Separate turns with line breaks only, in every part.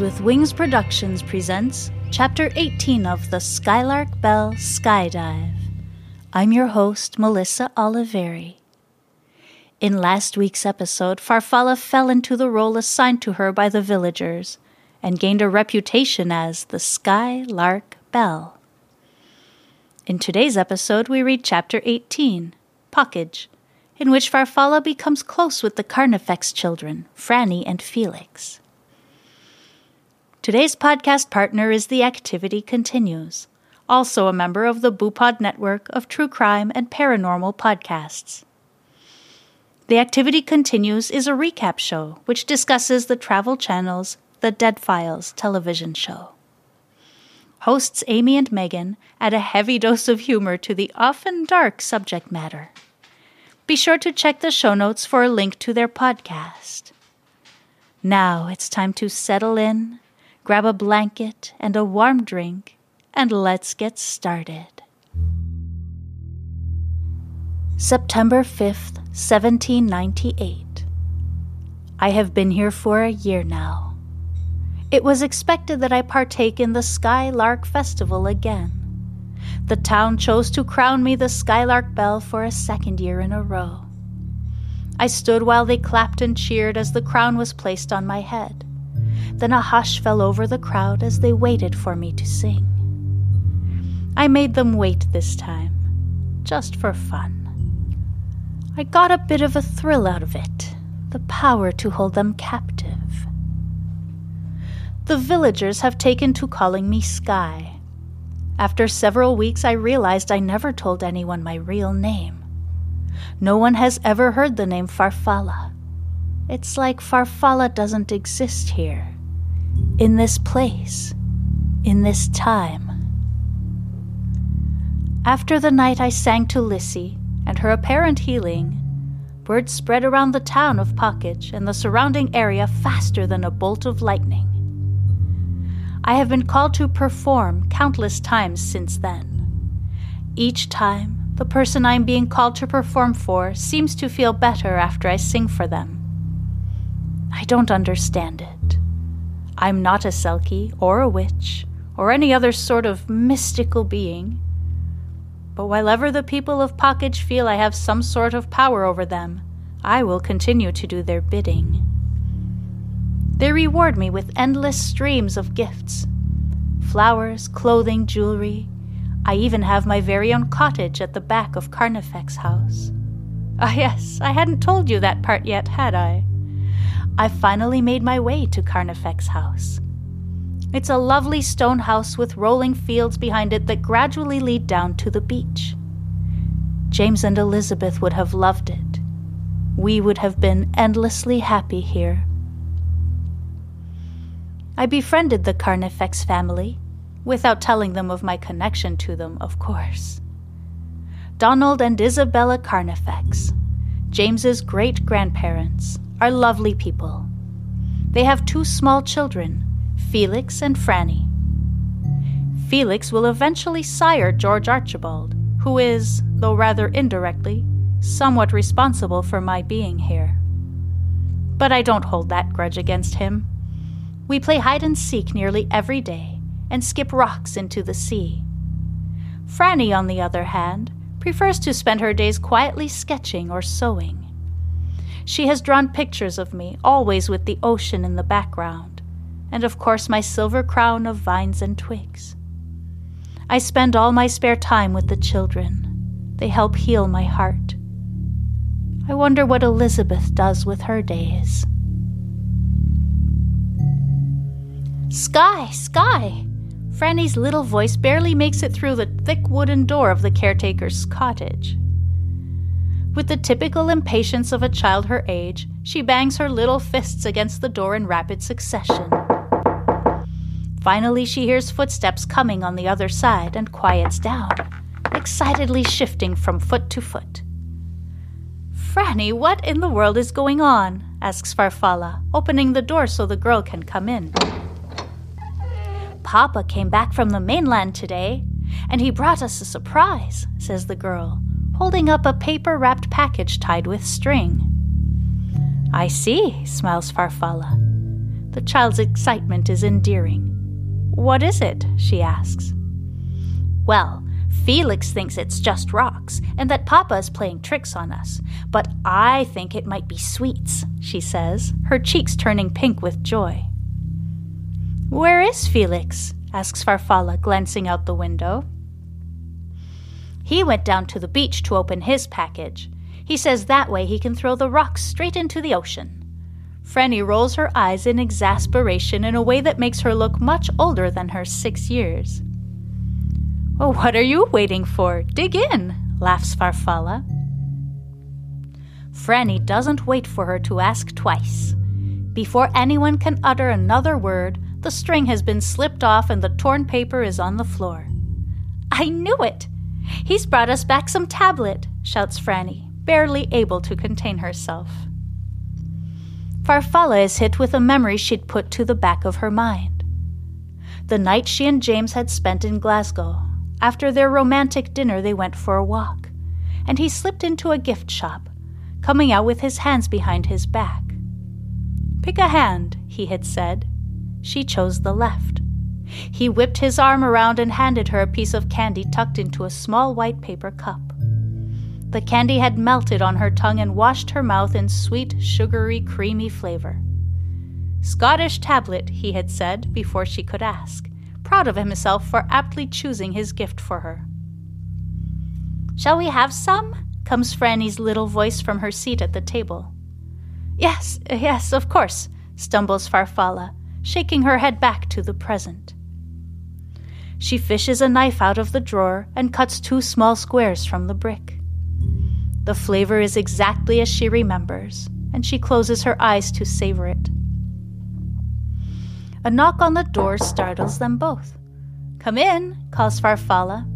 With Wings Productions presents Chapter 18 of the Skylark Bell Skyedive. I'm your host, Melissa Oliveri. In last week's episode, Farfalla fell into the role assigned to her by the villagers and gained a reputation as the Skylark Bell. In today's episode, we read Chapter 18, Pocaid, in which Farfalla becomes close with the Carnifex children, Frannie and Felix. Today's podcast partner is The Activity Continues, also a member of the Boopod network of true crime and paranormal podcasts. The Activity Continues is a recap show which discusses the Travel Channel's The Dead Files television show. Hosts Amy and Megan add a heavy dose of humor to the often dark subject matter. Be sure to check the show notes for a link to their podcast. Now it's time to settle in grab a blanket and a warm drink, and let's get started. September 5th, 1798. I have been here for a year now. It was expected that I partake in the Skylark Festival again. The town chose to crown me the Skylark Bell for a second year in a row. I stood while they clapped and cheered as the crown was placed on my head. Then a hush fell over the crowd as they waited for me to sing. I made them wait this time, just for fun. I got a bit of a thrill out of it the power to hold them captive. The villagers have taken to calling me Skye. After several weeks, I realized I never told anyone my real name. No one has ever heard the name Farfalla. It's like Farfalla doesn't exist here in this place, in this time. After the night I sang to Lissy and her apparent healing, word spread around the town of Pocaid and the surrounding area faster than a bolt of lightning. I have been called to perform countless times since then. Each time, the person I am being called to perform for seems to feel better after I sing for them. I don't understand it. I'm not a Selkie or a witch or any other sort of mystical being. But while ever the people of Pocaid feel I have some sort of power over them, I will continue to do their bidding. They reward me with endless streams of gifts flowers, clothing, jewelry. I even have my very own cottage at the back of Carnifex House. Ah, yes, I hadn't told you that part yet, had I? I finally made my way to Carnifex House. It's a lovely stone house with rolling fields behind it that gradually lead down to the beach. James and Elizabeth would have loved it. We would have been endlessly happy here. I befriended the Carnifex family, without telling them of my connection to them, of course. Donald and Isabella Carnifex, James's great grandparents, are lovely people. They have two small children, Felix and Frannie. Felix will eventually sire George Archibald, who is, though rather indirectly, somewhat responsible for my being here. But I don't hold that grudge against him. We play hide and seek nearly every day and skip rocks into the sea. Frannie, on the other hand, prefers to spend her days quietly sketching or sewing. She has drawn pictures of me, always with the ocean in the background, and of course my silver crown of vines and twigs. I spend all my spare time with the children. They help heal my heart. I wonder what Elizabeth does with her days. Skye, Skye! Frannie's little voice barely makes it through the thick wooden door of the caretaker's cottage. With the typical impatience of a child her age, she bangs her little fists against the door in rapid succession. Finally, she hears footsteps coming on the other side and quiets down, excitedly shifting from foot to foot. Frannie, what in the world is going on? asks Farfalla, opening the door so the girl can come in. Papa came back from the mainland today, and he brought us a surprise, says the girl, holding up a paper wrapped package tied with string. I see, smiles Farfalla. The child's excitement is endearing. What is it? she asks. Well, Felix thinks it's just rocks and that Papa is playing tricks on us, but I think it might be sweets, she says, her cheeks turning pink with joy. Where is Felix? asks Farfalla, glancing out the window. He went down to the beach to open his package. He says that way he can throw the rocks straight into the ocean. Frannie rolls her eyes in exasperation in a way that makes her look much older than her six years. Well, what are you waiting for? Dig in, laughs Farfalla. Franny doesn't wait for her to ask twice. Before anyone can utter another word, the string has been slipped off and the torn paper is on the floor. I knew it! He's brought us back some tablet, shouts Frannie, barely able to contain herself. Farfalla is hit with a memory she'd put to the back of her mind. The night she and James had spent in Glasgow. After their romantic dinner, they went for a walk, and he slipped into a gift shop, coming out with his hands behind his back. Pick a hand, he had said. She chose the left. He whipped his arm around and handed her a piece of candy tucked into a small white paper cup. The candy had melted on her tongue and washed her mouth in sweet, sugary, creamy flavor. Scottish tablet, he had said before she could ask, proud of himself for aptly choosing his gift for her. Shall we have some? comes Frannie's little voice from her seat at the table. Yes, yes, of course, stumbles Farfalla, shaking her head back to the present. She fishes a knife out of the drawer and cuts two small squares from the brick. The flavor is exactly as she remembers, and she closes her eyes to savor it. A knock on the door startles them both. Come in, calls Farfalla.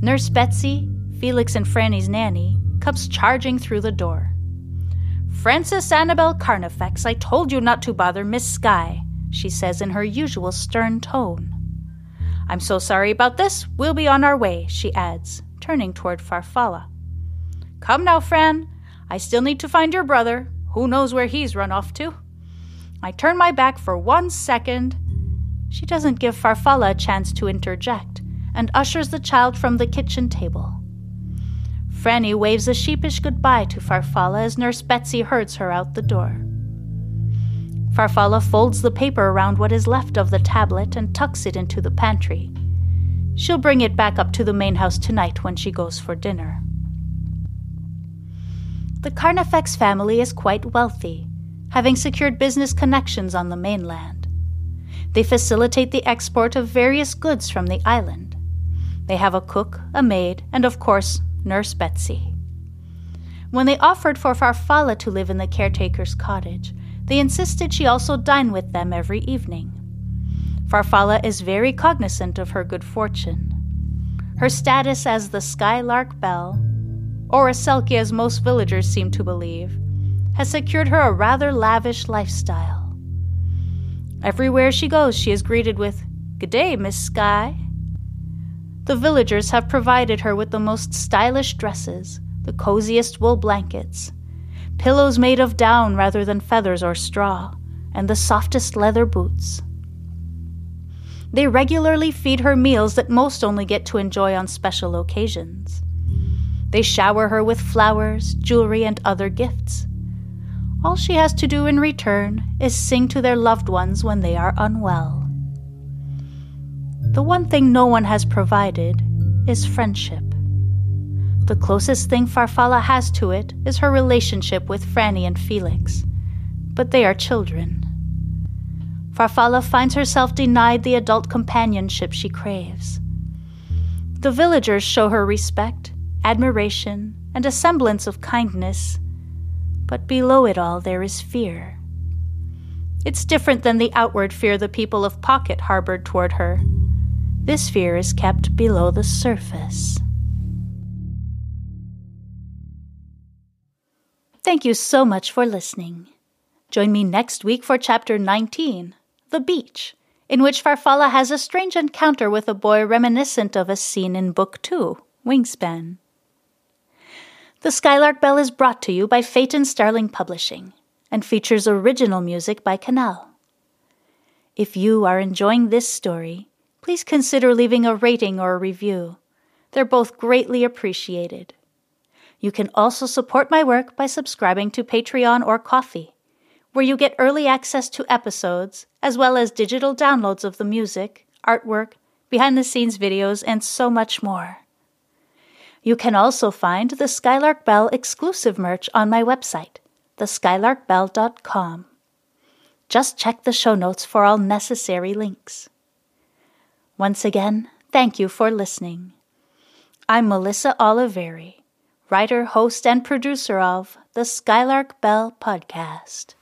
Nurse Betsy, Felix and Frannie's nanny, comes charging through the door. Frances Annabel Carnifex, I told you not to bother Miss Skye, she says in her usual stern tone. I'm so sorry about this. We'll be on our way, she adds, turning toward Farfalla. Come now, Fran. I still need to find your brother. Who knows where he's run off to? I turn my back for one second. She doesn't give Farfalla a chance to interject and ushers the child from the kitchen table. Frannie waves a sheepish goodbye to Farfalla as Nurse Betsy herds her out the door. Farfalla folds the paper around what is left of the tablet and tucks it into the pantry. She'll bring it back up to the main house tonight when she goes for dinner. The Carnifex family is quite wealthy, having secured business connections on the mainland. They facilitate the export of various goods from the island. They have a cook, a maid, and of course, Nurse Betsy. When they offered for Farfalla to live in the caretaker's cottage, they insisted she also dine with them every evening. Farfalla is very cognizant of her good fortune. Her status as the Skylark Bell or as Selkie as most villagers seem to believe, has secured her a rather lavish lifestyle. Everywhere she goes, she is greeted with, Good day, Miss Skye. The villagers have provided her with the most stylish dresses, the coziest wool blankets, pillows made of down rather than feathers or straw, and the softest leather boots. They regularly feed her meals that most only get to enjoy on special occasions. They shower her with flowers, jewelry, and other gifts. All she has to do in return is sing to their loved ones when they are unwell. The one thing no one has provided is friendship. The closest thing Farfalla has to it is her relationship with Frannie and Felix, but they are children. Farfalla finds herself denied the adult companionship she craves. The villagers show her respect admiration, and a semblance of kindness, but below it all there is fear. It's different than the outward fear the people of Pocaid harbored toward her. This fear is kept below the surface. Thank you so much for listening. Join me next week for Chapter 19 The Beach, in which Farfalla has a strange encounter with a boy reminiscent of a scene in Book 2, Wingspan. The Skylark Bell is brought to you by Phaeton Starling Publishing and features original music by Cannelle. If you are enjoying this story, please consider leaving a rating or a review. They're both greatly appreciated. You can also support my work by subscribing to Patreon or Ko-fi, where you get early access to episodes, as well as digital downloads of the music, artwork, behind the scenes videos, and so much more. You can also find the Skylark Bell exclusive merch on my website, theskylarkbell.com. Just check the show notes for all necessary links. Once again, thank you for listening. I'm Melissa Oliveri, writer, host, and producer of the Skylark Bell podcast.